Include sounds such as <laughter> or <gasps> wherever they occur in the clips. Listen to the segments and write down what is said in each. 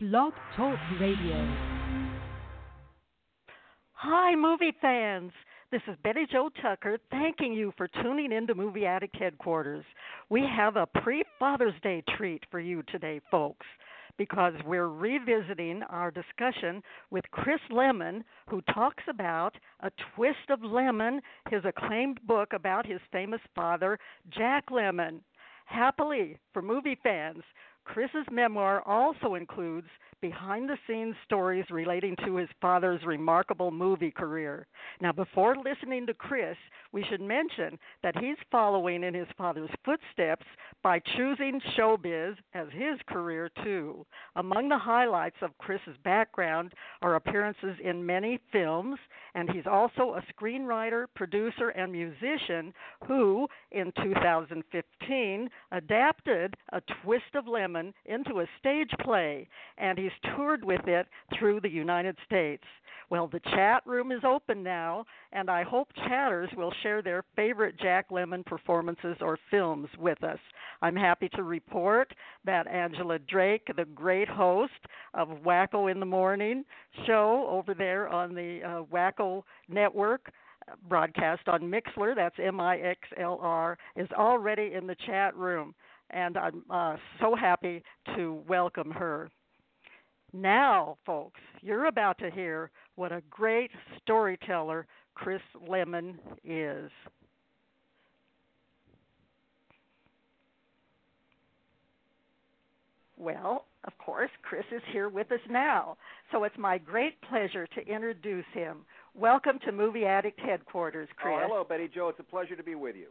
Blog Talk Radio. Hi, movie fans. This is Betty Jo Tucker thanking you for tuning in to Movie Addict Headquarters. We have a pre Father's Day treat for you today, folks, because we're revisiting our discussion with Chris Lemmon, who talks about A Twist of Lemmon, his acclaimed book about his famous father, Jack Lemmon. Happily, for movie fans, Chris's memoir also includes behind the scenes stories relating to his father's remarkable movie career. Now, before listening to Chris, we should mention that he's following in his father's footsteps by choosing showbiz as his career, too. Among the highlights of Chris's background are appearances in many films, and he's also a screenwriter, producer, and musician who, in 2015, adapted A Twist of Lemmon into a stage play, and he's toured with it through the United States. Well, the chat room is open now, and I hope chatters will share their favorite Jack Lemmon performances or films with us. I'm happy to report that Angela Drake, the great host of Wacko in the Morning show over there on the uh, Wacko Network, broadcast on Mixlr, that's M I X L R, is already in the chat room. And I'm uh, so happy to welcome her. Now, folks, you're about to hear what a great storyteller Chris Lemmon is. Well, of course, Chris is here with us now, so it's my great pleasure to introduce him. Welcome to Movie Addict Headquarters, Chris. Oh, hello, Betty Jo. It's a pleasure to be with you.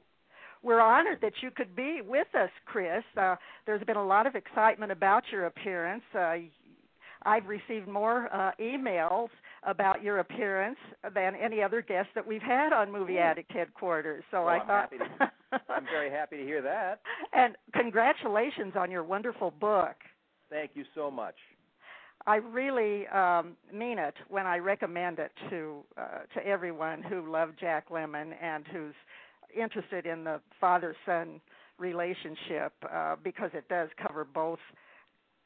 We're honored that you could be with us, Chris. Uh, there's been a lot of excitement about your appearance. Uh, I've received more uh, emails about your appearance than any other guest that we've had on Movie Addict headquarters. So well, I I'm thought to, I'm very happy to hear that. <laughs> And congratulations on your wonderful book. Thank you so much. I really um, mean it when I recommend it to uh, to everyone who loved Jack Lemmon and who's interested in the father-son relationship uh, because it does cover both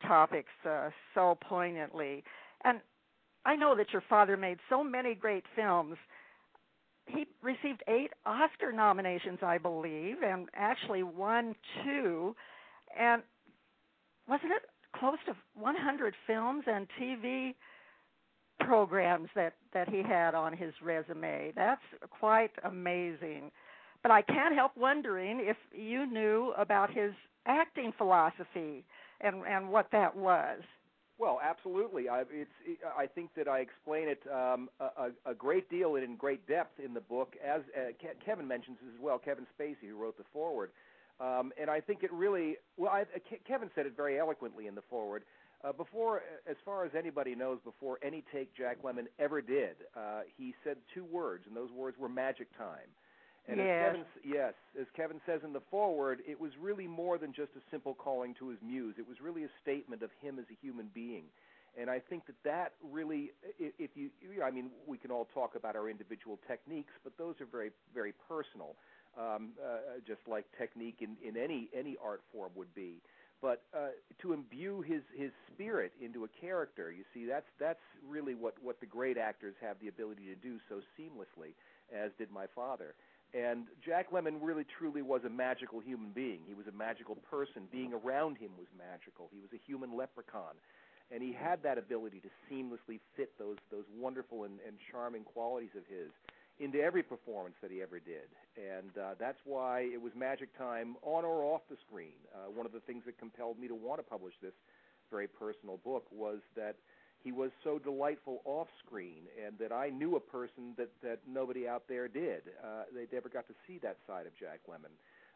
topics uh, so poignantly. And I know that your father made so many great films. He received eight Oscar nominations, I believe, and actually won two. And wasn't it close to 100 films and TV programs that that he had on his resume? That's quite amazing. But I can't help wondering if you knew about his acting philosophy and and what that was. Well, absolutely. I, it's. I think that I explain it um, a, a, great deal and in great depth in the book, as uh, Ke- Kevin mentions as well. Kevin Spacey, who wrote the foreword, um, and I think it really. Well, I, uh, Kevin said it very eloquently in the foreword. Uh, before, as far as anybody knows, before any take Jack Lemmon ever did, uh, he said two words, and those words were magic time. And yes. as Kevin, yes, as Kevin says in the foreword, it was really more than just a simple calling to his muse. It was really a statement of him as a human being. And I think that that really, if you, I mean, we can all talk about our individual techniques, but those are very, very personal, um, uh, just like technique in, in any any art form would be. But uh, to imbue his his spirit into a character, you see, that's that's really what what the great actors have the ability to do so seamlessly, as did my father. And Jack Lemmon really truly was a magical human being. He was a magical person. Being around him was magical. He was a human leprechaun. And he had that ability to seamlessly fit those those wonderful and, and charming qualities of his into every performance that he ever did. And uh, that's why it was magic time on or off the screen. Uh, one of the things that compelled me to want to publish this very personal book was that he was so delightful off screen, and that I knew a person that that nobody out there did. Uh, they never got to see that side of Jack Lemmon.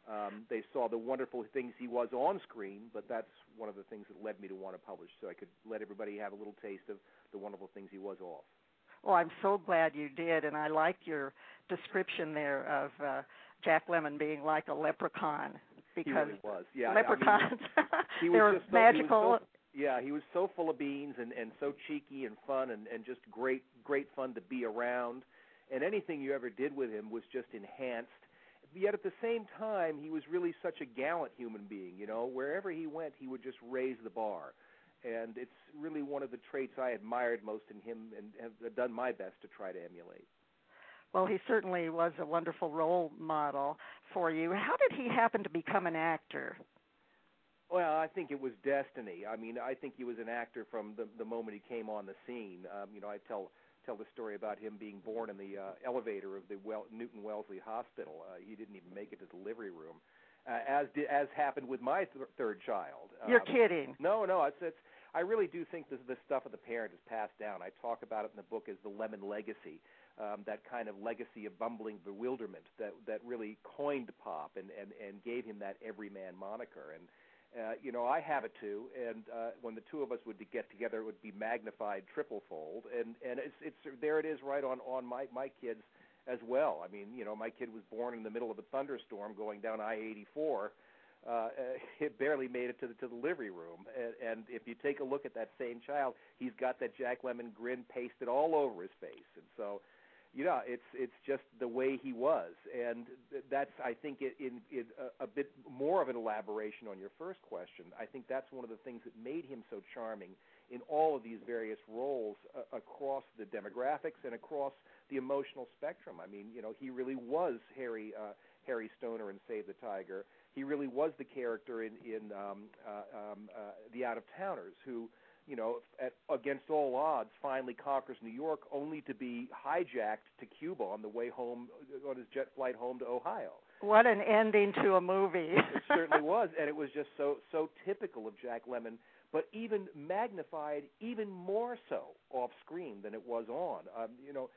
Um, they saw the wonderful things he was on screen, but that's one of the things that led me to want to publish, so I could let everybody have a little taste of the wonderful things he was off. Well, I'm so glad you did, and I liked your description there of uh, Jack Lemmon being like a leprechaun because he really was. Yeah, leprechauns I mean, <laughs> he was they're just so, magical. Yeah, he was so full of beans and and so cheeky and fun and and just great great fun to be around. And anything you ever did with him was just enhanced. Yet at the same time, he was really such a gallant human being. You know, wherever he went, he would just raise the bar. and it's really one of the traits I admired most in him, and have done my best to try to emulate. Well, he certainly was a wonderful role model for you. How did he happen to become an actor? Well, I think it was destiny. I mean, I think he was an actor from the the moment he came on the scene. Um, you know, I tell tell the story about him being born in the uh, elevator of the well, Newton Wellesley Hospital. Uh, he didn't even make it to the delivery room, uh, as did, as happened with my th- third child. You're um, kidding? No, no. It's it's. I really do think this this stuff of the parent is passed down. I talk about it in the book as the Lemmon legacy. Um, that kind of legacy of bumbling bewilderment that that really coined pop and and and gave him that everyman moniker and uh, you know, I have it too, and uh, when the two of us would get together, it would be magnified triple fold, and and it's it's there it is right on on my my kids as well. I mean, you know, my kid was born in the middle of a thunderstorm going down I-84. Uh, <laughs> it barely made it to the to the delivery room, and, and if you take a look at that same child, he's got that Jack Lemmon grin pasted all over his face, and so you know, it's it's just the way he was, and that's I think it, in, in a, a bit more of an elaboration on your first question. I think that's one of the things that made him so charming in all of these various roles uh, across the demographics and across the emotional spectrum. I mean, you know, he really was Harry uh, Harry Stoner in Save the Tiger. He really was the character in in um, uh, um, uh, the Out of Towners who you know, at, against all odds, finally conquers New York, only to be hijacked to Cuba on the way home on his jet flight home to Ohio. What an ending to a movie! it certainly was, and it was just so so typical of Jack Lemmon, but even magnified even more so off screen than it was on. Um, you know,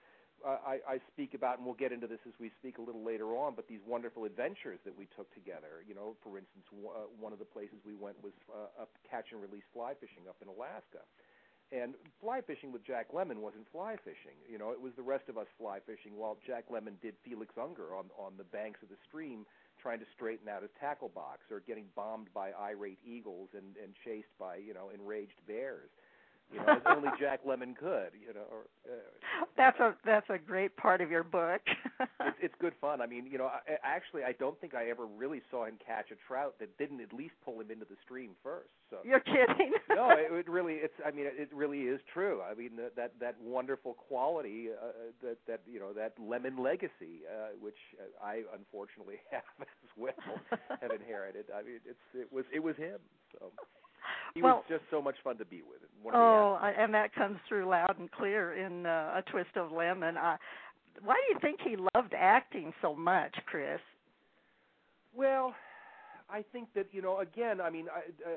I, I speak about, and we'll get into this as we speak a little later on, but these wonderful adventures that we took together. You know, for instance, uh, one of the places we went was uh, up catch and release fly fishing up in Alaska. And fly fishing with Jack Lemmon wasn't fly fishing. You know, it was the rest of us fly fishing while Jack Lemmon did Felix Unger on on the banks of the stream trying to straighten out his tackle box or getting bombed by irate eagles and and chased by, you know, enraged bears you know, as only Jack Lemmon could. You know, or, uh, <laughs> that's a that's a great part of your book. <laughs> it's, it's good fun. I mean, you know, I, actually, I don't think I ever really saw him catch a trout that didn't at least pull him into the stream first. So you're kidding? <laughs> no, it, it really. It's. I mean, it really is true. I mean, that that, that wonderful quality uh, that that you know that Lemmon legacy, uh, which I unfortunately have as well, have inherited. I mean, it's it was it was him. So. He well, was just so much fun to be with. oh, and that comes through loud and clear in uh, A Twist of Lemmon. Uh, why do you think he loved acting so much, Chris? Well, I think that you know, again, I mean, I, uh,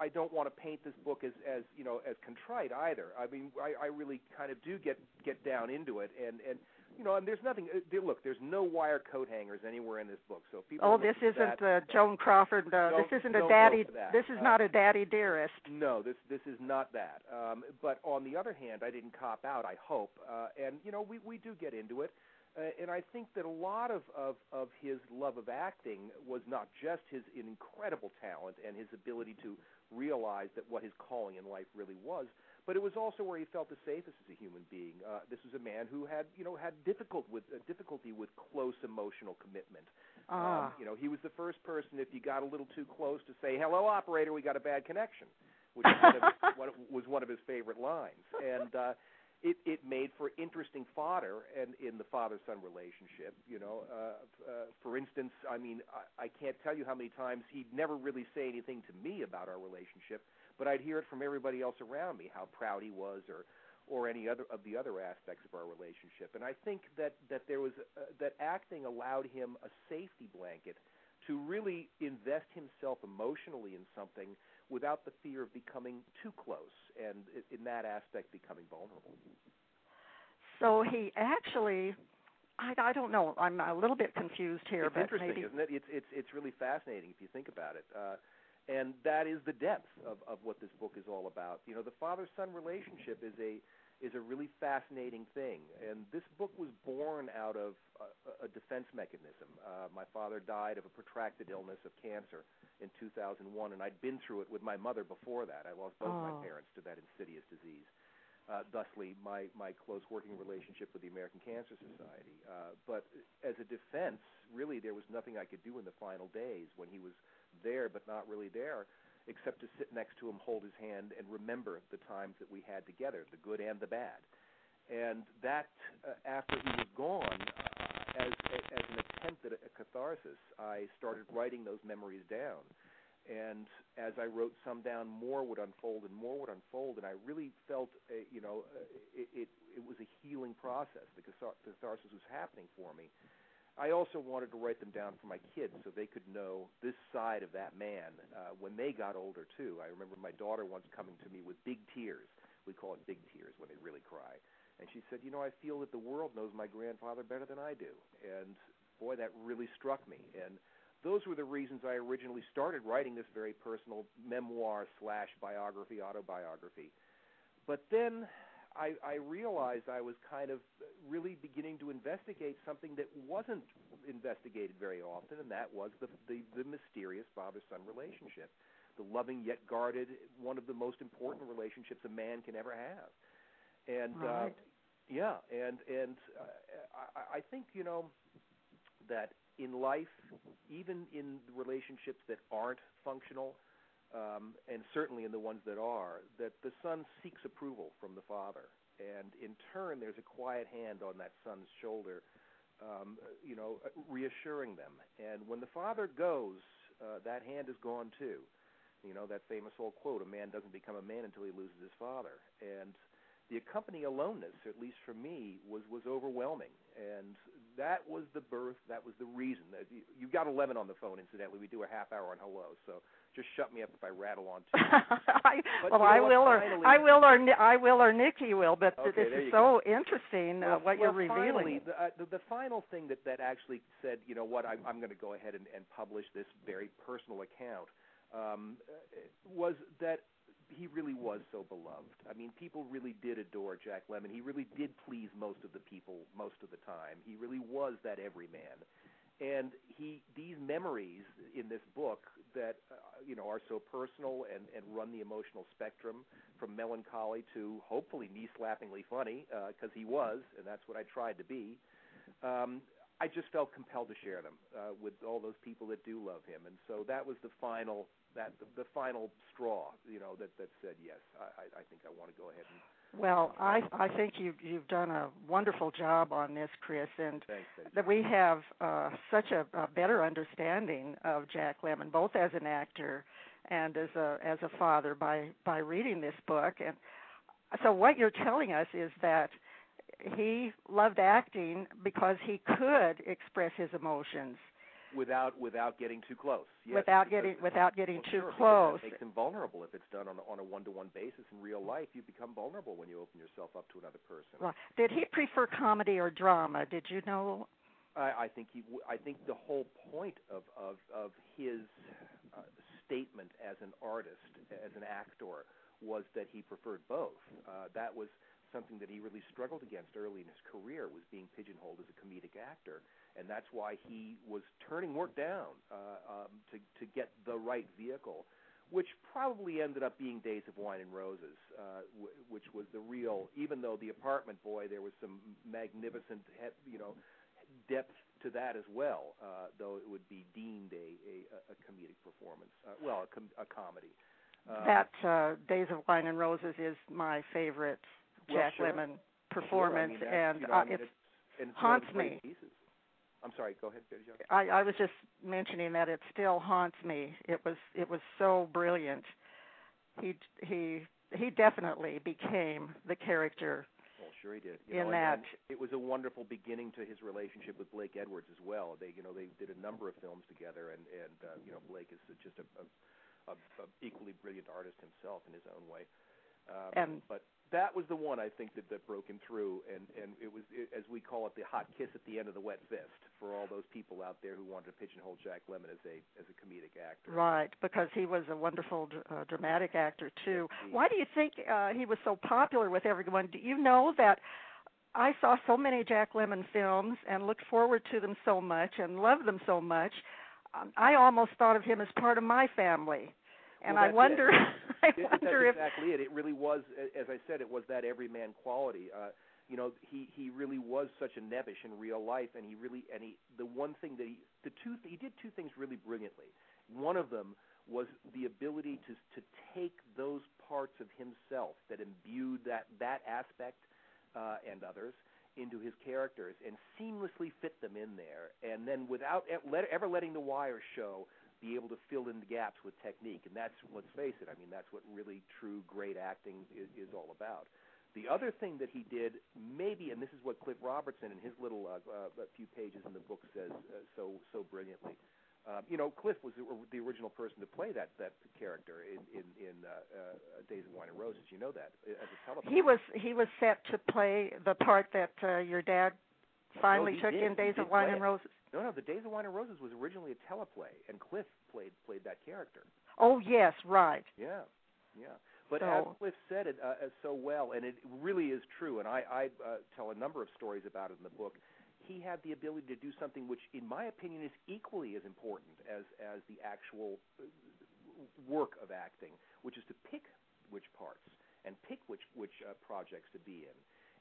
I, I don't want to paint this book as, as you know, as contrite either. I mean, I, I really kind of do get get down into it, and and you know, and there's nothing. Uh, look, there's no wire coat hangers anywhere in this book. So people. Oh, this isn't that, uh, Joan Crawford. Uh, this isn't a daddy. This is uh, not a daddy dearest. No, this this is not that. Um, but on the other hand, I didn't cop out. I hope, uh, and you know, we we do get into it. Uh, and I think that a lot of, of, of his love of acting was not just his incredible talent and his ability to realize that what his calling in life really was, but it was also where he felt the safest as a human being. Uh, this was a man who had, you know, had difficult with uh, difficulty with close emotional commitment. Ah. Um, you know, he was the first person if you got a little too close to say, "Hello, operator, we got a bad connection," which <laughs> one of, was one of his favorite lines, and. uh it it made for interesting fodder and in the father son relationship you know uh, uh for instance i mean I, I can't tell you how many times he'd never really say anything to me about our relationship but I'd hear it from everybody else around me how proud he was or or any other of the other aspects of our relationship. And I think that that there was uh, that acting allowed him a safety blanket to really invest himself emotionally in something without the fear of becoming too close and in that aspect becoming vulnerable. So he actually I, I don't know. I'm a little bit confused here, it's but interesting, maybe isn't it? It's it's it's really fascinating if you think about it. Uh, and that is the depth of, of what this book is all about. You know, the father-son relationship is a is a really fascinating thing, and this book was born out of a, a defense mechanism. Uh, my father died of a protracted illness of cancer in 2001, and I'd been through it with my mother before that. I lost both oh. my parents to that insidious disease. Uh, thusly, my my close working relationship with the American Cancer Society. Uh, but as a defense, really, there was nothing I could do in the final days when he was there but not really there. Except to sit next to him, hold his hand, and remember the times that we had together, the good and the bad. And that, uh, after he was gone, uh, as as an attempt at a, catharsis, I started writing those memories down. And as I wrote some down, more would unfold and more would unfold, and I really felt, uh, you know, uh, it, it it was a healing process. The catharsis was happening for me. I also wanted to write them down for my kids so they could know this side of that man uh, when they got older too. I remember my daughter once coming to me with big tears. We call it big tears when they really cry and she said, "You know, I feel that the world knows my grandfather better than I do." And boy, that really struck me. And those were the reasons I originally started writing this very personal memoir slash biography autobiography. But then I, I realized I was kind of really beginning to investigate something that wasn't investigated very often, and that was the the, the mysterious father-son relationship, the loving yet guarded, one of the most important relationships a man can ever have. And uh, right. uh, yeah, and and uh, I, I think you know that in life, even in relationships that aren't functional, um, and certainly in the ones that are, that the son seeks approval from the father, and in turn, there's a quiet hand on that son's shoulder, um, you know, reassuring them. And when the father goes, uh, that hand is gone too. You know that famous old quote: "A man doesn't become a man until he loses his father." And the accompanying aloneness, at least for me, was was overwhelming, and that was the birth. That was the reason. That you, you got eleven on the phone. Incidentally, we do a half hour on hello, so just shut me up if I rattle on <laughs> too. I, well, I will, or finally, I will, or I will, or Nikki will. But okay, this is so go. interesting well, uh, what well, you're revealing. Finally, the, uh, the, the final thing that that actually said, you know what, I, I'm going to go ahead and, and publish this very personal account. Um, was that he really was so beloved. I mean, people really did adore Jack Lemmon. He really did please most of the people most of the time. He really was that everyman. And he these memories in this book that uh, you know are so personal and and run the emotional spectrum from melancholy to hopefully knee slappingly funny because uh, he was, and that's what I tried to be. Um, I just felt compelled to share them uh, with all those people that do love him, and so that was the final that the, the final straw, you know, that that said yes. I, I think I want to go ahead and. Well, I I think you've you've done a wonderful job on this, Chris, and that we have uh, such a, a better understanding of Jack Lemmon, both as an actor and as a as a father, by by reading this book. And so, what you're telling us is that he loved acting because he could express his emotions without without getting too close. Yes, without getting without getting well, too sure, close. That makes him vulnerable if it's done on on a one-to-one basis in real life. You become vulnerable when you open yourself up to another person. Well, did he prefer comedy or drama? Did you know? I, I think he. I think the whole point of of of his uh, statement as an artist, as an actor, was that he preferred both. Uh, that was something that he really struggled against early in his career was being pigeonholed as a comedic actor, and that's why he was turning work down uh, um, to to get the right vehicle, which probably ended up being Days of Wine and Roses, uh, w- which was the real. Even though The Apartment Boy, there was some magnificent, you know, depth to that as well, uh, though it would be deemed a a, a comedic performance. Uh, well, a, com- a comedy. Uh, that uh, Days of Wine and Roses is my favorite Jack well, sure. Lemmon performance, sure. I and you know, uh, I mean, it's, it's haunts me. me. I'm sorry. Go ahead, I, I was just mentioning that it still haunts me. It was it was so brilliant. He he he definitely became the character. Well, sure he did. You in know, that, it was a wonderful beginning to his relationship with Blake Edwards as well. They, you know, they did a number of films together, and and uh, you know, Blake is just a, a, a, a equally brilliant artist himself in his own way. Um, and but that was the one I think that, that broke him through, and and it was it, as we call it the hot kiss at the end of the wet fist for all those people out there who wanted to pigeonhole Jack Lemmon as a as a comedic actor. Right, because he was a wonderful uh, dramatic actor too. Yes, Why do you think uh, he was so popular with everyone? Do you know that? I saw so many Jack Lemmon films and looked forward to them so much and loved them so much. Um, I almost thought of him as part of my family and well, I wonder, <laughs> I it, wonder that's if exactly it. It really was, as I said, it was that everyman quality. Uh, you know, he he really was such a nebbish in real life, and he really and he the one thing that he the two he did two things really brilliantly. One of them was the ability to to take those parts of himself that imbued that that aspect uh, and others into his characters and seamlessly fit them in there, and then without ever letting the wire show, be able to fill in the gaps with technique. And that's let's face it, I mean that's what really true great acting is, is all about. The other thing that he did, maybe, and this is what Cliff Robertson in his little uh, uh, few pages in the book says uh, so so brilliantly. Um, you know, Cliff was the, the original person to play that that character in in, in uh, uh, Days of Wine and Roses. You know that uh, as a teleplay. He was he was set to play the part that uh, your dad finally no, took did. in Days of Wine and Roses. No, no, the Days of Wine and Roses was originally a teleplay, and Cliff played played that character. Oh yes, right. Yeah, yeah. But so, as Cliff said it uh, so well, and it really is true, and I, I uh, tell a number of stories about it in the book he had the ability to do something which, in my opinion, is equally as important as as the actual uh, work of acting, which is to pick which parts and pick which which uh, projects to be in.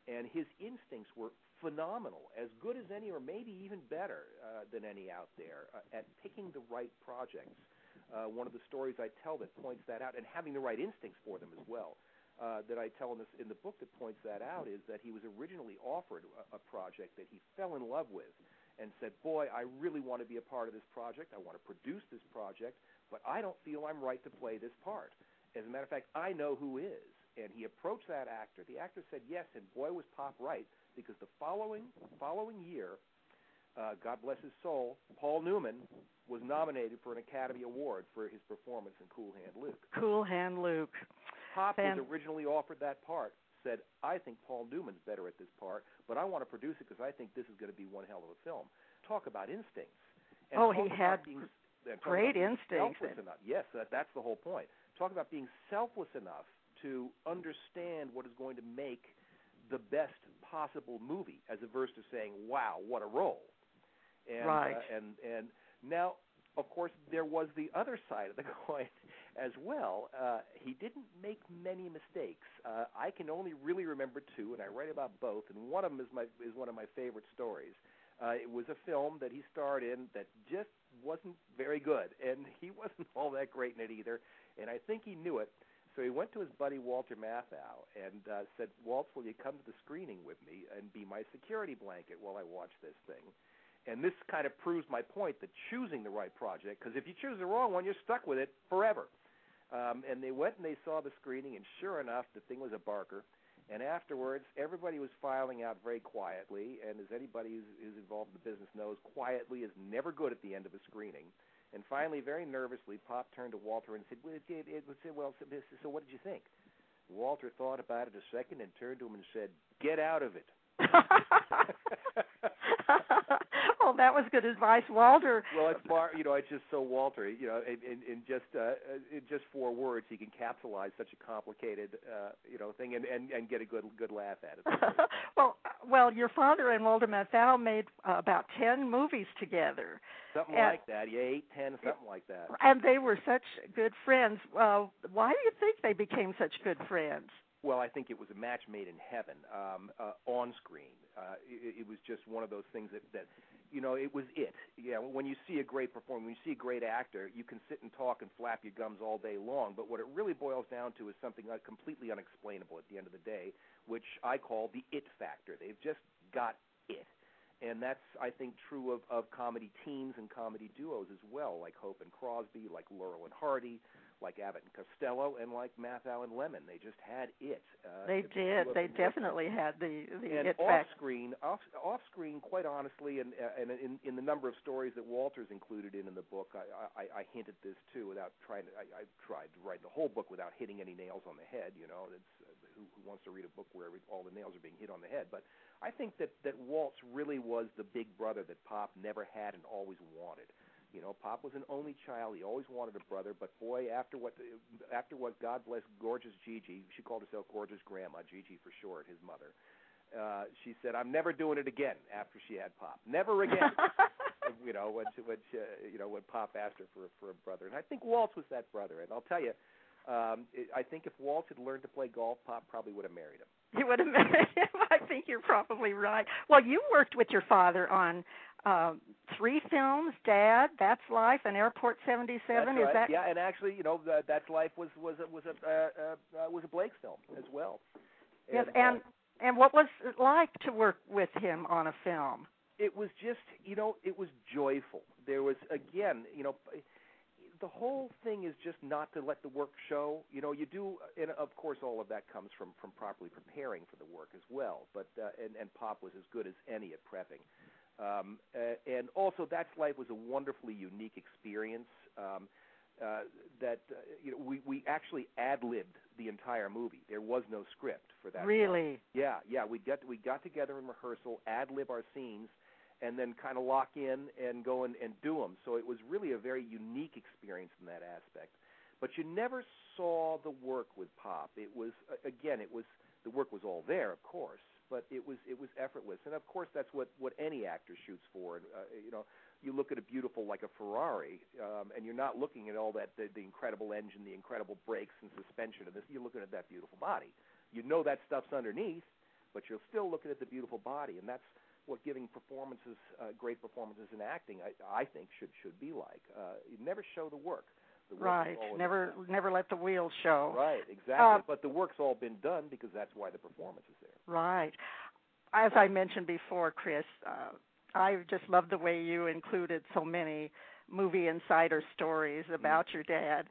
And his instincts were phenomenal, as good as any, or maybe even better uh, than any out there uh, at picking the right projects. Uh, one of the stories I tell that points that out, and having the right instincts for them as well uh, that I tell in, this, in the book that points that out is that he was originally offered a, a project that he fell in love with and said, Boy, I really want to be a part of this project. I want to produce this project, but I don't feel I'm right to play this part. As a matter of fact, I know who is. And he approached that actor. The actor said yes, and boy, was Pop right, because the following, following year, uh, God bless his soul, Paul Newman was nominated for an Academy Award for his performance in Cool Hand Luke. Cool Hand Luke. Pop Fan- was originally offered that part. Said, I think Paul Newman's better at this part, but I want to produce it because I think this is going to be one hell of a film. Talk about instincts. And oh, he had being, great instincts. Selfless enough. Yes, that, that's the whole point. Talk about being selfless enough to understand what is going to make the best possible movie, as opposed to saying, "Wow, what a role." And, right. Uh, and and now of course, there was the other side of the <laughs> coin as well. Uh, he didn't make many mistakes. Uh, I can only really remember two, and I write about both. And one of them is my is one of my favorite stories. Uh, it was a film that he starred in that just wasn't very good, and <laughs> he wasn't all that great in it either. And I think he knew it. So he went to his buddy Walter Matthau and uh, said, "Walt, will you come to the screening with me and be my security blanket while I watch this thing?" And this kind of proves my point that choosing the right project, because if you choose the wrong one, you're stuck with it forever. Um, and they went and they saw the screening, and sure enough, the thing was a barker. And afterwards, everybody was filing out very quietly. And as anybody who's, who's involved in the business knows, quietly is never good at the end of a screening. And finally, very nervously, Pop turned to Walter and said, "Well, it, it, it, well so, so what did you think?" Walter thought about it a second and turned to him and said, "Get out of it." <laughs> well, that was good advice, Walter. Well, it's Mar- you know, it's just so Walter. You know, in, in, in just uh, in just four words, he can capsulize such a complicated, uh, you know, thing and, and and get a good good laugh at it. <laughs> well, well, your father and Walter Matthau made uh, about ten movies together. Something and, like that, yeah, eight, ten, something like that. And they were such good friends. Uh, why do you think they became such good friends? Well, I think it was a match made in heaven um, uh, on screen. Uh, it, it was just one of those things that, that, you know, it was it. Yeah, when you see a great performer, when you see a great actor, you can sit and talk and flap your gums all day long. But what it really boils down to is something completely unexplainable at the end of the day, which I call the it factor. They've just got it. And that's, I think, true of, of comedy teams and comedy duos as well, like Hope and Crosby, like Laurel and Hardy, like Abbott and Costello, and like Matthau and Lemmon. They just had it. Uh, they did. They definitely had the the and it off screen, off off screen, quite honestly, and uh, and in in the number of stories that Walter's included in in the book, I I, I hinted this too without trying to. I, I tried to write the whole book without hitting any nails on the head. You know, it's uh, who, who wants to read a book where every, all the nails are being hit on the head? But I think that that Waltz really was the big brother that Pop never had and always wanted. You know, Pop was an only child. He always wanted a brother, but boy, after what after what God bless gorgeous Gigi, she called herself gorgeous grandma, Gigi for short, his mother. Uh, she said, "I'm never doing it again." After she had Pop, never again. <laughs> you know, when she, when she, uh, you know when Pop asked her for for a brother, and I think Waltz was that brother. And I'll tell you, Um, it, I think if Walt had learned to play golf, Pop probably would have married him. <laughs> You would have married him. <laughs> I think you're probably right. Well, you worked with your father on um, three films: Dad, That's Life, and Airport '77. That's Is right. that? Yeah, and actually, you know, uh, That's Life was was a, was a uh, uh, uh, was a Blake film as well. Yes, uh, and and what was it like to work with him on a film? it was just you know it was joyful there was again you know the whole thing is just not to let the work show you know you do and of course all of that comes from from properly preparing for the work as well but uh, and and pop was as good as any at prepping um uh, and also that's life was a wonderfully unique experience um uh, that uh, you know we we actually ad libbed the entire movie. There was no script for that. Really? Yeah, yeah. We got we got together in rehearsal, ad lib our scenes, and then kind of lock in and go and, and do them. So it was really a very unique experience in that aspect. But you never saw the work with Pop. It was again, it was the work was all there, of course, but it was it was effortless. And of course, that's what what any actor shoots for. Uh, you know, you look at a beautiful like a Ferrari, um, and you're not looking at all that the, the incredible engine, the incredible brakes and suspension, and this. You're looking at that beautiful body. You know that stuff's underneath, but you're still looking at the beautiful body, and that's what giving performances, uh, great performances in acting, I, I think should should be like. Uh, you never show the work. The right. Never never let the wheels show. Right. Exactly. Uh, but the work's all been done because that's why the performance is there. Right. As I mentioned before, Chris, uh, I just love the way you included so many movie insider stories about your dad,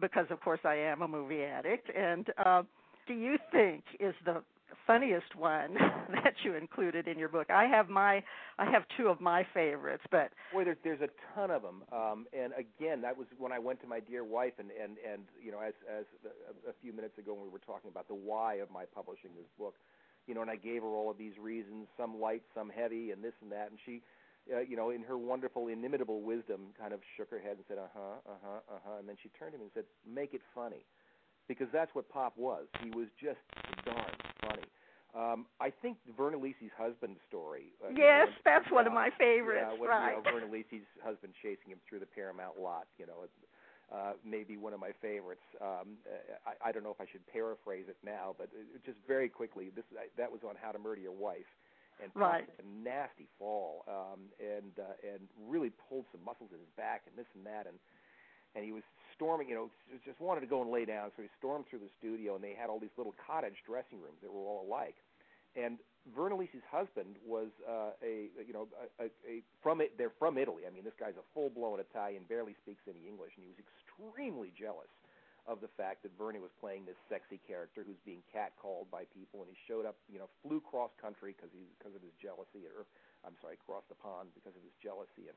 because of course I am a movie addict. And uh, do you think is the funniest one <laughs> that you included in your book? I have my, I have two of my favorites, but boy, there's there's a ton of them. Um, and again, that was when I went to my dear wife, and and and you know, as as a, a few minutes ago when we were talking about the why of my publishing this book you know, and I gave her all of these reasons, some light, some heavy, and this and that, and she, uh, you know, in her wonderful, inimitable wisdom, kind of shook her head and said, "Uh huh, uh huh, uh huh," and then she turned to me and said, "Make it funny," because that's what Pop was. He was just darn. Um, I think Virna Lisi's husband story. Uh, yes, that's one of my favorites. Yeah, when, right. You know, Virna Lisi's husband chasing him through the Paramount lot. You know, uh, maybe one of my favorites. Um, I, I don't know if I should paraphrase it now, but it, just very quickly, this I, that was on How to Murder Your Wife, and right. a nasty fall, um, and uh, and really pulled some muscles in his back and this and that, and and he was storming, you know, just wanted to go and lay down, so he stormed through the studio, and they had all these little cottage dressing rooms that were all alike, and Virna Lisi's husband was uh, a you know a, a, a from it they're from Italy. I mean, this guy's a full blown Italian, barely speaks any English, and he was extremely jealous of the fact that Virna was playing this sexy character who's being catcalled by people, and he showed up, you know, flew cross country because he because of his jealousy, or I'm sorry, across the pond because of his jealousy, and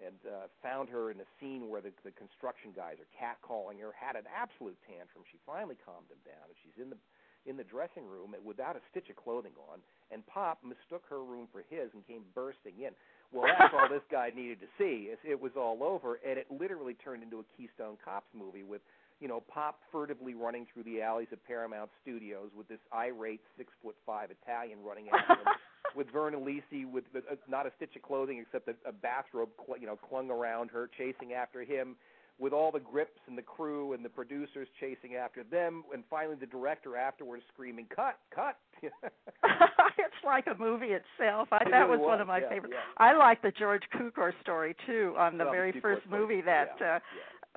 and uh, found her in a scene where the, the construction guys are catcalling her, had an absolute tantrum. She finally calmed him down, and she's in the in the dressing room without a stitch of clothing on, and Pop mistook her room for his and came bursting in. Well, that's all this guy needed to see. Is it was all over, and it literally turned into a Keystone Cops movie with, you know, Pop furtively running through the alleys of Paramount Studios with this irate six foot five Italian running after him, <laughs> with Virna Lisi with uh, not a stitch of clothing except a, a bathrobe, cl- you know, clung around her, chasing after him with all the grips and the crew and the producers chasing after them, and finally the director afterwards screaming, "Cut! Cut!" <laughs> it's like a movie itself. I, It that really was, one of my yeah, favorites. yeah. I like the George Cukor story too, on the Well, very first movie that yeah, uh, yeah.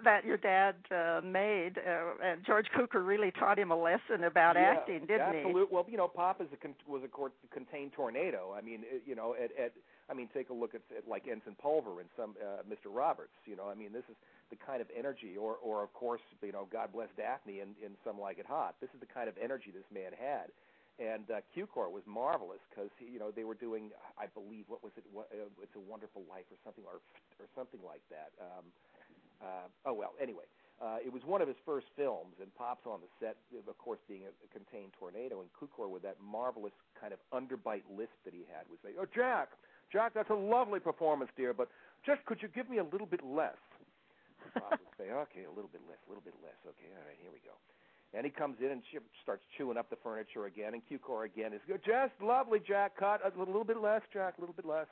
That your dad uh, made, uh, and George Cukor really taught him a lesson about yeah, acting, didn't he absolute. Well, you know, Pop is a con- was a contained tornado. I mean, it, you know, at, at I mean, take a look at, at like Ensign Pulver and some uh, Mr. Roberts. You know, I mean, this is the kind of energy, or or of course, you know, God bless Daphne in in Some Like It Hot. This is the kind of energy this man had. And uh, Cukor was marvelous because you know they were doing, I believe, what was it? What, uh, it's a Wonderful Life or something, or or something like that. Um, uh, oh well, anyway, uh, it was one of his first films, and Pop's on the set, of course, being a, contained tornado, and Cukor with that marvelous kind of underbite lisp that he had would say, "Oh, Jack, Jack, that's a lovely performance, dear, but just could you give me a little bit less?" Pop would say, "Okay, a little bit less, a little bit less. Okay, all right, here we go." And he comes in and she starts chewing up the furniture again, and Cukor again is. Just lovely, Jack. Cut a little bit less, Jack. A little bit less.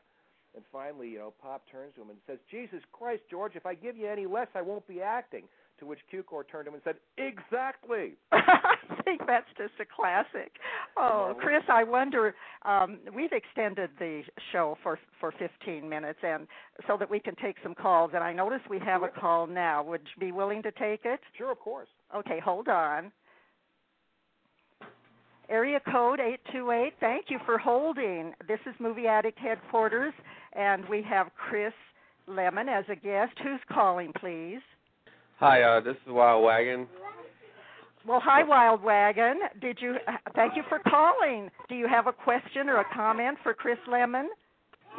And finally, you know, Pop turns to him and says, "Jesus Christ, George, if I give you any less, I won't be acting. To which Cukor turned to him and said, "Exactly." <laughs> I think that's just a classic. Oh, Chris, I wonder. Um, we've extended the show for for 15 minutes, and so that we can take some calls. And I notice we have a call now. Would you be willing to take it? Sure, of course. Okay, hold on. Area code 828. Thank you for holding. This is Movie Addict headquarters, and we have Chris Lemmon as a guest. Who's calling, please? Hi, uh, this is Wild Wagon. Well, hi, Wild Wagon. Did you? Thank you for calling. Do you have a question or a comment for Chris Lemmon?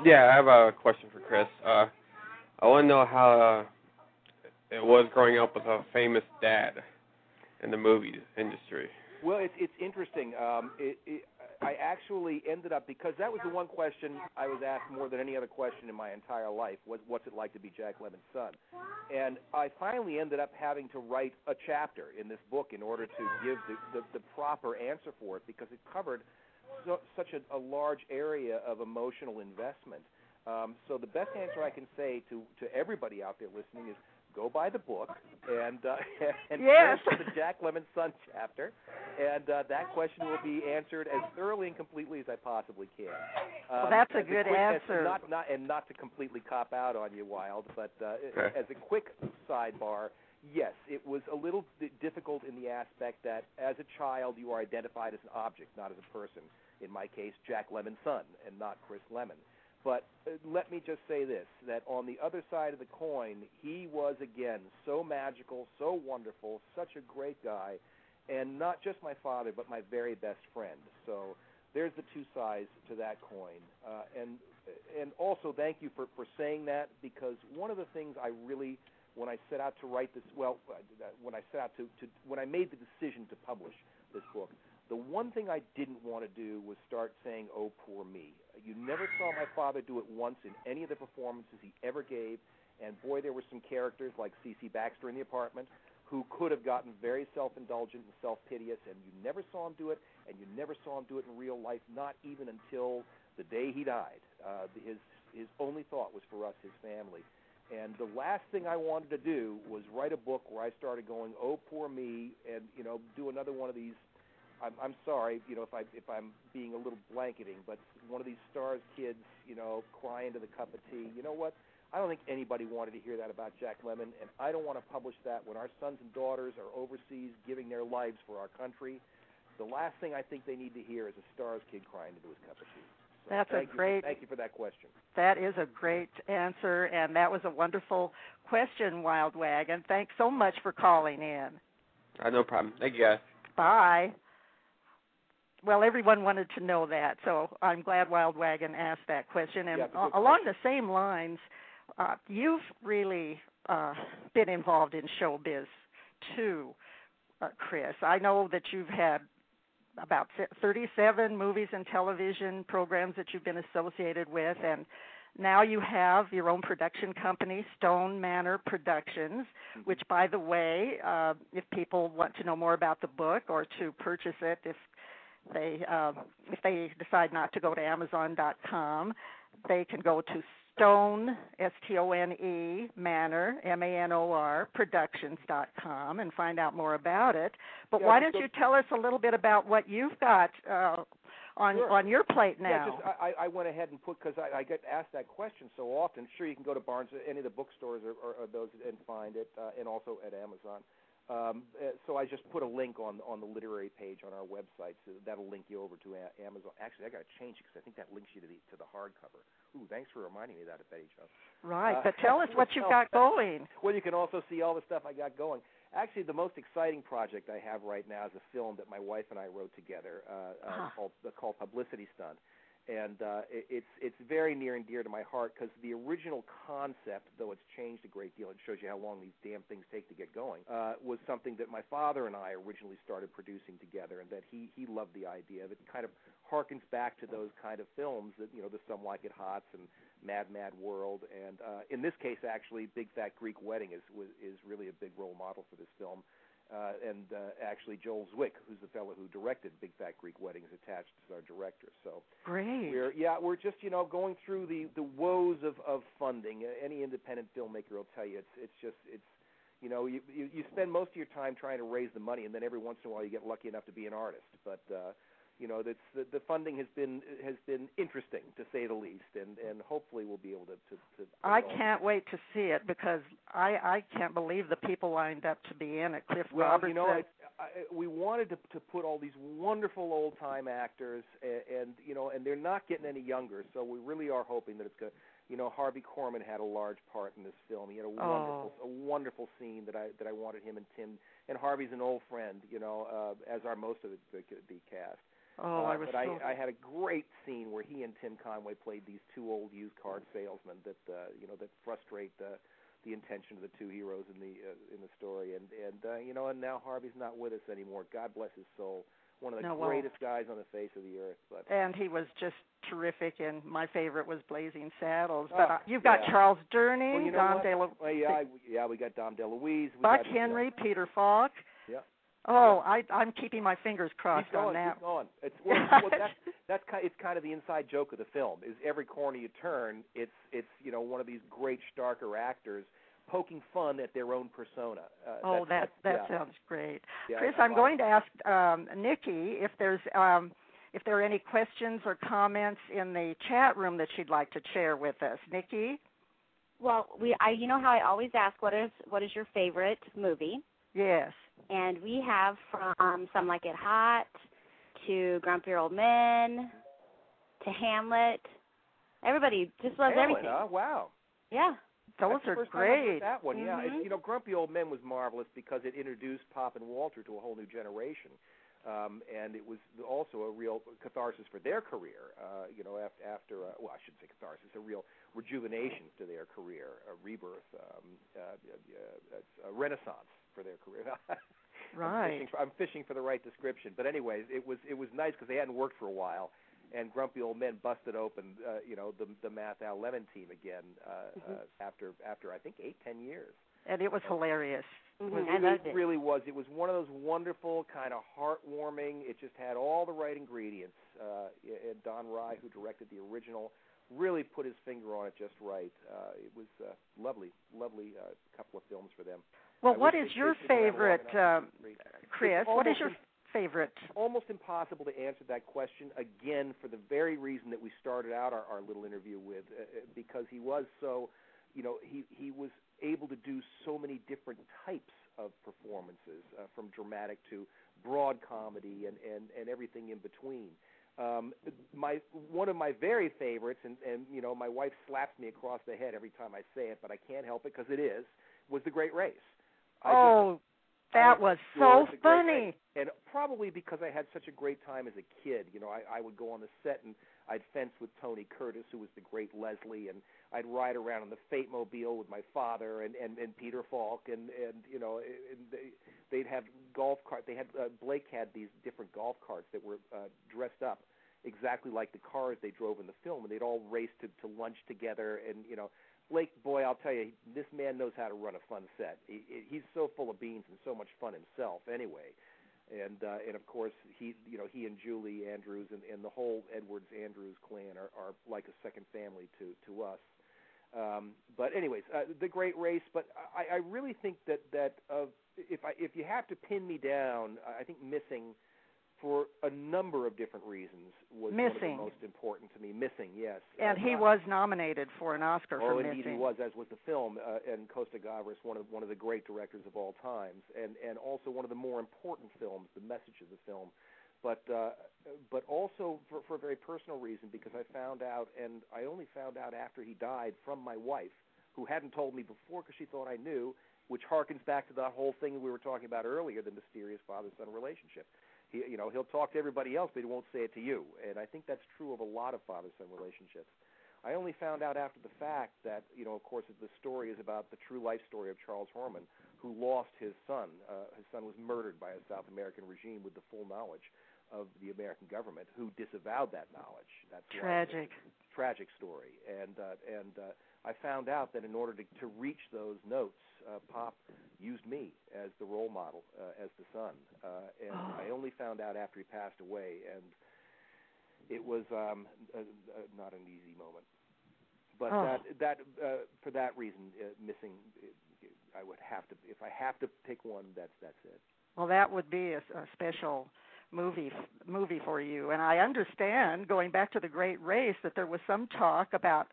Yeah, I have a question for Chris. Uh, I want to know how uh, it was growing up with a famous dad in the movie industry. Well, it's it's interesting. Um, it, it, I actually ended up because that was the one question I was asked more than any other question in my entire life was what's it like to be Jack Lemmon's son, and I finally ended up having to write a chapter in this book in order to give the the, the proper answer for it because it covered so, such a, a large area of emotional investment. Um, so the best answer I can say to to everybody out there listening is go buy the book and uh, <laughs> and yes. the Jack Lemmon Son chapter, and uh, that question will be answered as thoroughly and completely as I possibly can. Um, well, that's a as good quick, answer. As not, not, and not to completely cop out on you, Wild, but uh, Okay. as a quick sidebar, yes, it was a little d- difficult in the aspect that as a child you are identified as an object, not as a person. In my case, Jack Lemmon's son, and not Chris Lemmon. But uh, let me just say this: that on the other side of the coin, he was again so magical, so wonderful, such a great guy, and not just my father, but my very best friend. So there's the two sides to that coin. Uh, and and also thank you for for saying that because one of the things I really when I set out to write this well uh, when I set out to, to when I made the decision to publish this book the one thing I didn't want to do was start saying oh poor me. You never saw my father do it once in any of the performances he ever gave. And boy there were some characters like CC Baxter in the apartment who could have gotten very self-indulgent and self-piteous and you never saw him do it and you never saw him do it in real life not even until the day he died. Uh, his his only thought was for us his family. And the last thing I wanted to do was write a book where I started going, "Oh, poor me," and you know, do another one of these. I'm, I'm sorry, you know, if I if I'm being a little blanketing, but one of these stars kids, you know, crying to the cup of tea. You know what? I don't think anybody wanted to hear that about Jack Lemmon, and I don't want to publish that when our sons and daughters are overseas giving their lives for our country. The last thing I think they need to hear is a stars kid crying into his cup of tea. So That's a thank you for- great- thank you for that question. That is a great answer, and that was a wonderful question, Wild Wagon. Thanks so much for calling in. Uh, no problem. Thank you, guys. Bye. Well, everyone wanted to know that, so I'm glad Wild Wagon asked that question. And Yeah, it's a a- along the same lines, uh, you've really uh, been involved in showbiz too, uh, Chris. I know that you've had about 37 movies and television programs that you've been associated with, and now you have your own production company, Stone Manor Productions, which, by the way, uh, if people want to know more about the book or to purchase it, if they uh, if they decide not to go to Amazon.com, they can go to Stone S T O N E Manor M A N O R Productions.com and find out more about it. But Yeah, why don't you tell us a little bit about what you've got uh, on Sure. on your plate now. Yeah, just I, I went ahead and put because I, I get asked that question so often. Sure, you can go to Barnes, any of the bookstores or, or, or those, and find it, uh, and also at Amazon. Um, uh, so I just put a link on on the literary page on our website, so that'll link you over to a- Amazon. Actually, I got to change it because I think that links you to the to the hardcover. Ooh, thanks for reminding me of that, Betty Jo. right, uh, but tell us what you've <laughs> got going. Well, you can also see all the stuff I got going. Actually, the most exciting project I have right now is a film that my wife and I wrote together uh, uh, Ah. called called Publicity Stunt, and uh, it, it's it's very near and dear to my heart because the original concept, though it's changed a great deal, it shows you how long these damn things take to get going, uh, was something that my father and I originally started producing together, and that he he loved the idea of it. Kind of harkens back to those kind of films that you know the Some Like It Hots and Mad Mad World, and uh, in this case, actually, Big Fat Greek Wedding is was, is really a big role model for this film. Uh, and uh, actually, Joel Zwick, who's the fellow who directed Big Fat Greek Wedding, is attached as our director. So Great. we're yeah, we're just you know going through the the woes of of funding. Any independent filmmaker will tell you it's it's just it's you know you, you you spend most of your time trying to raise the money, and then every once in a while you get lucky enough to be an artist. But uh, you know that's the, the funding has been has been interesting to say the least, and and hopefully we'll be able to. to, to I can't wait to see it because I I can't believe the people lined up to be in it. Cliff well, Robertson. you know, it, I, we wanted to to put all these wonderful old time actors, and, and you know, and they're not getting any younger, so we really are hoping that it's going. You know, Harvey Korman had a large part in this film. He had a wonderful, Oh. a wonderful scene that I that I wanted him and Tim. And Harvey's an old friend, you know, uh, as are most of the, the, the cast. oh, Uh, I was but so I, I had a great scene where he and Tim Conway played these two old used car salesmen that uh, you know that frustrate the the intention of the two heroes in the uh, in the story. And and uh, you know, and now Harvey's not with us anymore. God bless his soul. One of the No, well- greatest guys on the face of the earth. But and he was just terrific. And my favorite was Blazing Saddles. But Oh, uh, you've got yeah. Charles Durning, well, you know Don what? DeLu- well, yeah, I, yeah, we got Dom DeLuise. We Buck got, Henry, Peter Falk. Yeah. Oh, I I'm keeping my fingers crossed He's gone. on that. He's gone. It's <laughs> well, well, that's that's kind. It's kind of the inside joke of the film. Is every corner you turn, it's it's you know one of these great Starker actors poking fun at their own persona. Uh, Oh, that that yeah. sounds great. Yeah, Chris, I- I'm going to ask um, Nikki if there's um, if there are any questions or comments in the chat room that she'd like to share with us. Nikki? Well, we I you know how I always ask what is what is your favorite movie? Yes. And we have from Some Like It Hot to Grumpy Old Men to Hamlet. Everybody just loves Hamlet, everything. Huh? Wow. Yeah. Those That's are first time I've heard great. That one, yeah. It's, Mhm. you know, Grumpy Old Men was marvelous because it introduced Pop and Walter to a whole new generation, um, and it was also a real catharsis for their career. Uh, you know, after, after uh, well, I shouldn't say catharsis, a real rejuvenation to their career, a rebirth, um, uh, uh, uh, a renaissance for their career. <laughs> I'm Right. fishing, for, I'm fishing for the right description, but anyways, it was it was nice because they hadn't worked for a while, and Grumpy Old Men busted open, uh, you know, the the Matthau Lemmon team again uh, Mhm. uh, after after I think eight ten years. And it was hilarious. Mhm, It I really, loved it. really was. It was one of those wonderful, kind of heartwarming. It just had all the right ingredients. Uh, and Don Rye, who directed the original, really put his finger on it just right. Uh, it was uh, lovely, lovely uh, couple of films for them. Well, I what is your stayed around long favorite, read. Chris? What is your favorite? almost impossible to answer that question again for the very reason that we started out our, our little interview with uh, uh, because he was so you know he he was able to do so many different types of performances uh, from dramatic to broad comedy and and and everything in between um my one of my very favorites and and you know my wife slaps me across the head every time I say it but I can't help it because it is was the great race I just- oh, that was so George, the Great funny. And probably because I had such a great time as a kid, you know, I, I would go on the set and I'd fence with Tony Curtis, who was the great Leslie, and I'd ride around in the Fate Mobile with my father and and, and Peter Falk, and and you know, and they, they'd have golf cart. They had uh, Blake had these different golf carts that were uh, dressed up exactly like the cars they drove in the film, and they'd all race to to lunch together, and you know. Blake, boy, I'll tell you, this man knows how to run a fun set. He, he- he's so full of beans and so much fun himself, anyway. And uh, and of course, he, you know, he and Julie Andrews and, and the whole Edwards Andrews clan are, are like a second family to to us. Um, but anyways, uh, the Great Race. But I, I really think that that uh, if I if you have to pin me down, I think missing for a number of different reasons was one of Missing. the most important to me. Missing, yes. And Uh, he was nominated for an Oscar Oh, for indeed Missing. he was, as was the film, uh, and Costa Gavras, one of one of the great directors of all times, and and also one of the more important films, the message of the film, but uh, but also for for a very personal reason because I found out, and I only found out after he died from my wife, who hadn't told me before because she thought I knew, which harkens back to that whole thing we were talking about earlier, the mysterious father-son relationship. He, you know, he'll talk to everybody else, but he won't say it to you, and I think that's true of a lot of father-son relationships. I only found out after the fact that, you know, of course, the story is about the true life story of Charles Horman, who lost his son. Uh, his son was murdered by a South American regime with the full knowledge of the American government, who disavowed that knowledge. That's Tragic. tragic story. And uh, and uh, I found out that in order to, to reach those notes, uh, Pop used me as the role model, uh, as the son. Uh, and Oh. <gasps> I only found out after he passed away, and it was um, uh, uh, not an easy moment. But Oh. that that uh, for that reason, uh, missing I would have to if I have to pick one, that's that's it. Well, that would be a, a special movie movie for you. And I understand, going back to the Great Race, that there was some talk about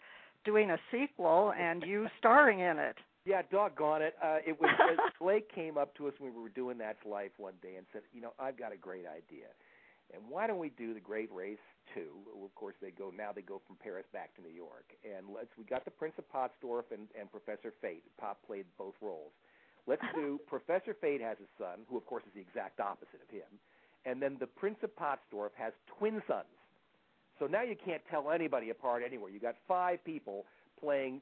doing a sequel and you starring in it. Yeah, doggone it. Uh, it was <laughs> Blake came up to us when we were doing That's Life one day and said, you know, I've got a great idea. And why don't we do the Great Race two? Of course, they go now. They go from Paris back to New York, and let's. We got the Prince of Pottsdorf and, and Professor Fate. Pop played both roles. Let's do <laughs> Professor Fate has a son, who of course is the exact opposite of him, and then the Prince of Pottsdorf has twin sons. So now you can't tell anybody apart anywhere. You got five people playing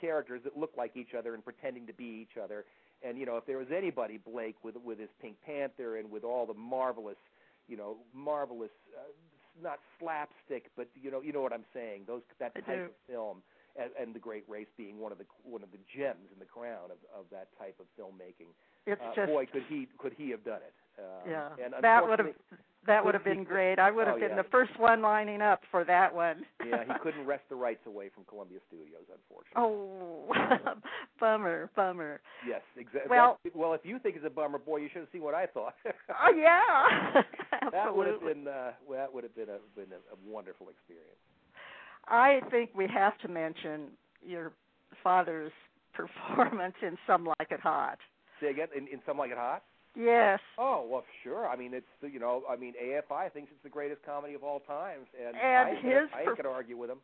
characters that look like each other and pretending to be each other. And you know, if there was anybody, Blake, with with his Pink Panther and with all the marvelous, you know, marvelous, uh, not slapstick, but you know, you know what I'm saying. Those that type of film, and, and the Great Race being one of the one of the gems in the crown of of that type of filmmaking. It's Uh, just boy, could he could he have done it? Uh, yeah. and that would have that would have been great. I would have Oh, been yeah. the first one lining up for that one. yeah, he <laughs> couldn't wrest the rights away from Columbia Studios, unfortunately. Oh, <laughs> bummer, bummer. Yes, exactly. Well- well, if you think it's a bummer, boy, you should have seen what I thought. <laughs> Oh yeah, absolutely. that would have been uh, well, that would have been a been a, a wonderful experience. I think we have to mention your father's performance in Some Like It Hot. Say again, in, in Some Like It Hot. Yes. Oh well, sure. I mean, it's you know, I mean, AFI thinks it's the greatest comedy of all times, and, And I, his I ain't perf- gonna argue with him.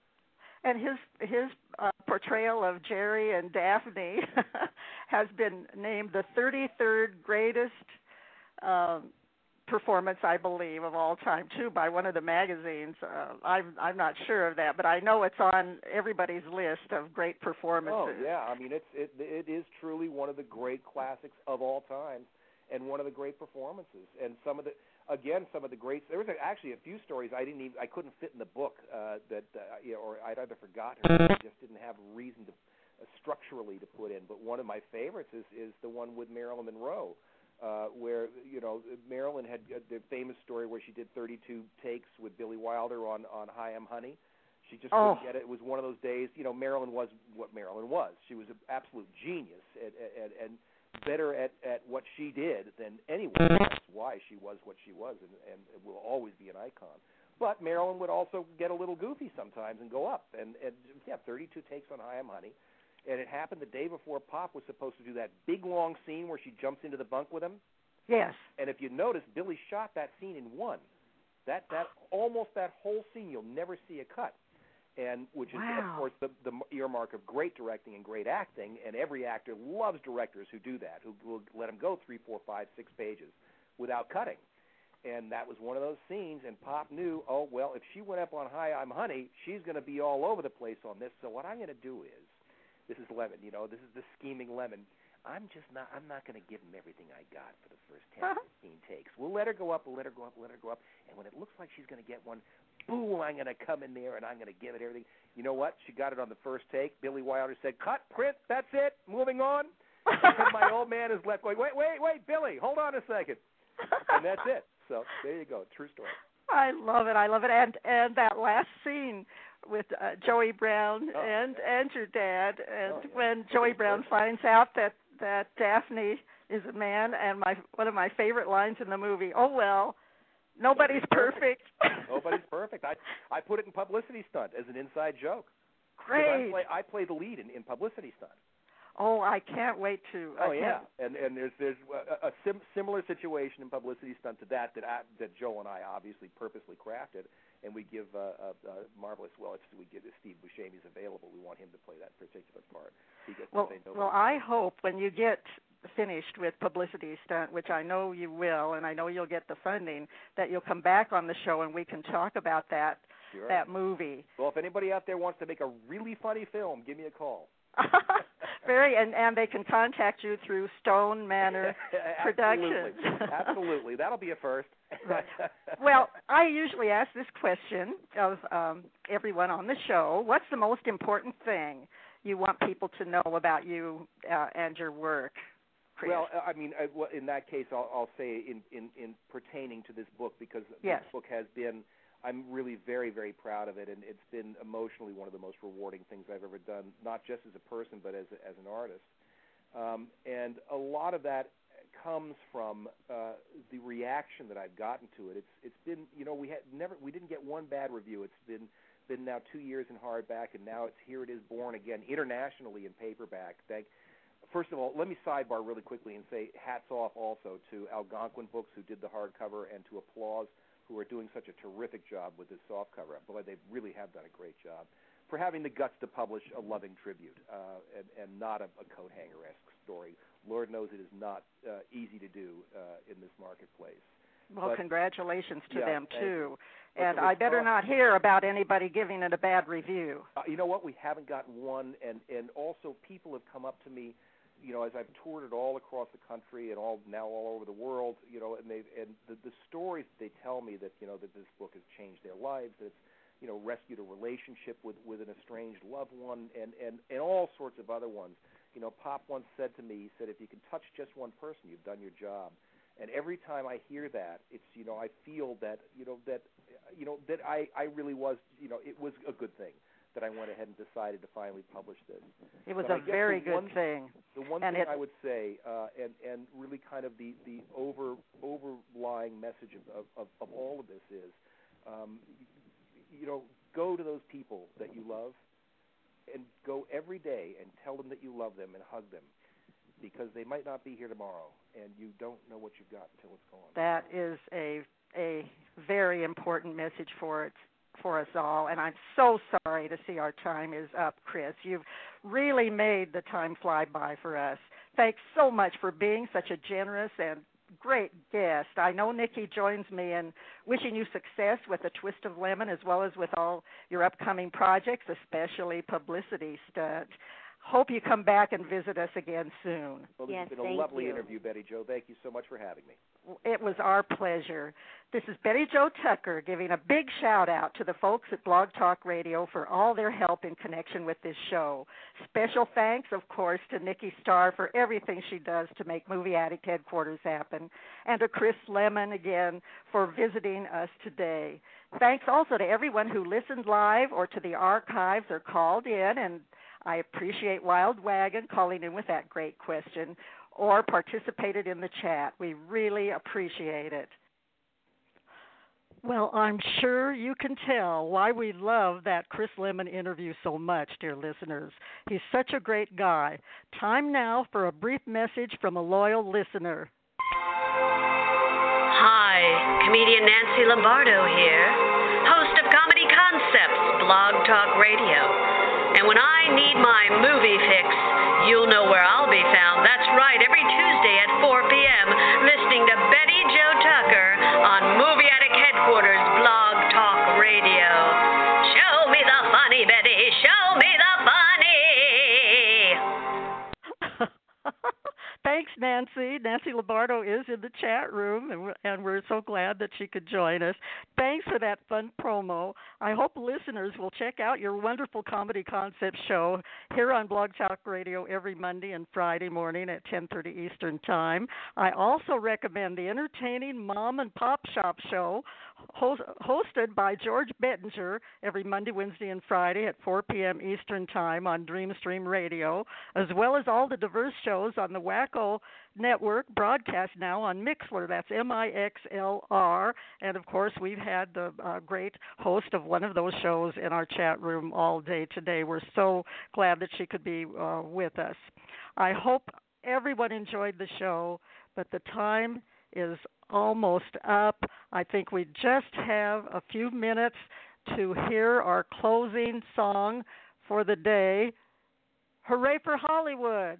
and his his uh, portrayal of Jerry and Daphne <laughs> has been named the 33rd greatest um, performance, I believe, of all time too by one of the magazines. Uh, I'm I'm not sure of that, but I know it's on everybody's list of great performances. Oh yeah, I mean, it's it it is truly one of the great classics of all time, and one of the great performances. And some of the again, some of the greats. There was actually a few stories I didn't even I couldn't fit in the book uh, that uh, you know, or I'd either forgotten or I just didn't have reason to uh, structurally to put in. But one of my favorites is is the one with Marilyn Monroe. Uh, where you know Marilyn had uh, the famous story where she did 32 takes with Billy Wilder on on Hi I'm Honey. She just Oh. couldn't get it. It was one of those days. You know, Marilyn was what Marilyn was. She was an absolute genius and and, and better at at what she did than anyone. That's why she was what she was, and and will always be an icon. But Marilyn would also get a little goofy sometimes and go up. And and yeah, 32 takes on Hi I'm Honey. And it happened the day before Pop was supposed to do that big long scene where she jumps into the bunk with him. Yes. And if you notice, Billy shot that scene in one. That that almost that whole scene you'll never see a cut, and which is Wow. of course the the earmark of great directing and great acting. And every actor loves directors who do that, who will let them go three, four, five, six pages without cutting. And that was one of those scenes. And Pop knew, oh well, if she went up on High I'm Honey, she's going to be all over the place on this. So what I'm going to do is, this is Lemmon. You know, this is the scheming Lemmon. I'm just not. I'm not going to give him everything I got for the first 10, Uh-huh. 15 takes. We'll let her go up. We'll let her go up. We'll let her go up. And when it looks like she's going to get one, boom! I'm going to come in there and I'm going to give it everything. You know what? She got it on the first take. Billy Wilder said, "Cut, print. That's it. Moving on." and my old man is left going, "Wait, wait, wait, Billy, hold on a second. And that's it. So there you go. True story. I love it. I love it. And and that last scene with uh, Joey Brown Oh, and and your dad, and Oh, yeah. when Joey Brown finds out that that Daphne is a man, and my one of my favorite lines in the movie. Oh well, nobody's Nobody's perfect. <laughs> Nobody's perfect. I I put it in publicity stunt as an inside joke. Great. I play I play the lead in, in publicity stunt. Oh, I can't wait to. I Oh yeah, can't- and and there's there's a, a sim- similar situation in publicity stunt to that that I, that Joe and I obviously purposely crafted, and we give uh, a, a marvelous. Well, if we get if Steve Buscemi's available. We want him to play that particular part. He gets Well, to say no. well, I hope when you get finished with publicity stunt, which I know you will, and I know you'll get the funding, that you'll come back on the show and we can talk about that sure. that movie. Well, if anybody out there wants to make a really funny film, give me a call. <laughs> Very, and and they can contact you through Stone Manor <laughs> Productions. Absolutely. <laughs> Absolutely. That'll be a first. Right. well, I usually ask this question of um, everyone on the show: What's the most important thing you want people to know about you uh, and your work? Chris? Well, I mean, in that case, I'll, I'll say in, in, in pertaining to this book because Yes. this book has been, I'm really very, very proud of it, and it's been emotionally one of the most rewarding things I've ever done, not just as a person, but as a, as an artist. um, and a lot of that comes from uh, the reaction that I've gotten to it. It's it's been you know we had never we didn't get one bad review. It's been been now two years in hardback, and now it's here it is born again internationally in paperback. Thank. First of all, let me sidebar really quickly and say hats off also to Algonquin Books who did the hardcover and to Applause who are doing such a terrific job with this softcover. Boy, they really have done a great job for having the guts to publish a loving tribute uh, and, and not a, a coat hanger esque story. Lord knows it is not uh, easy to do uh, in this marketplace. Well, But- congratulations to Yeah, them too. But And I better not hear about anybody giving it a bad review. Uh, you know what? We haven't gotten one, and and also people have come up to me, you know, as I've toured it all across the country and all now all over the world, you know, and they and the the stories they tell me that you know that this book has changed their lives, that it's you know rescued a relationship with with an estranged loved one, and and and all sorts of other ones. You know, Pop once said to me, he said, if you can touch just one person, you've done your job. And every time I hear that, it's you know I feel that you know that you know that I I really was you know it was a good thing that I went ahead and decided to finally publish this. It was But a very good one- thing. The one And thing it- I would say, uh, and and really kind of the the over overlying message of of, of, of all of this is, um, you know, go to those people that you love, and go every day and tell them that you love them and hug them, because they might not be here tomorrow, and you don't know what you've got until it's gone. That is a a very important message for it for us all and I'm so sorry to see our time is up, Chris. You've really made the time fly by for us. Thanks so much for being such a generous and great guest. I know Nikki joins me in wishing you success with a twist of Lemmon as well as with all your upcoming projects, especially publicity stunt. Hope you come back and visit us again soon. Well, this Yes, has been a lovely you. interview, Betty Jo. Thank you so much for having me. It was our pleasure. This is Betty Jo Tucker giving a big shout out to the folks at Blog Talk Radio for all their help in connection with this show. Special thanks, of course, to Nikki Starr for everything she does to make Movie Addict headquarters happen, and to Chris Lemmon again for visiting us today. Thanks also to everyone who listened live or to the archives or called in, and I appreciate Wild Wagon calling in with that great question or participated in the chat. We really appreciate it. Well, I'm sure you can tell why we love that Chris Lemmon interview so much, dear listeners. He's such a great guy. Time now for a brief message from a loyal listener. Hi, comedian Nancy Lombardo here, host of Comedy Concepts Blog Talk Radio. And when I need my movie fix, you'll know where I'll be found. That's right, every Tuesday at 4 p.m., listening to Betty Jo Tucker on Movie Addict Headquarters Blog Talk Radio. Show me the funny, Betty. Show me the Thanks, Nancy. Nancy Lombardo is in the chat room, and we're, and we're so glad that she could join us. Thanks for that fun promo. I hope listeners will check out your wonderful comedy concept show here on Blog Talk Radio every Monday and Friday morning at 10:30 Eastern Time. I also recommend the entertaining Mom and Pop Shop show hosted by George Bettinger every Monday, Wednesday, and Friday at 4 p.m. Eastern Time on Dreamstream Radio, as well as all the diverse shows on the Wacko Network broadcast now on Mixlr. That's M I X L R. And of course, we've had the uh, great host of one of those shows in our chat room all day today. We're so glad that she could be uh, with us. I hope everyone enjoyed the show, but the time is almost up. I think we just have a few minutes to hear our closing song for the day. Hooray for Hollywood!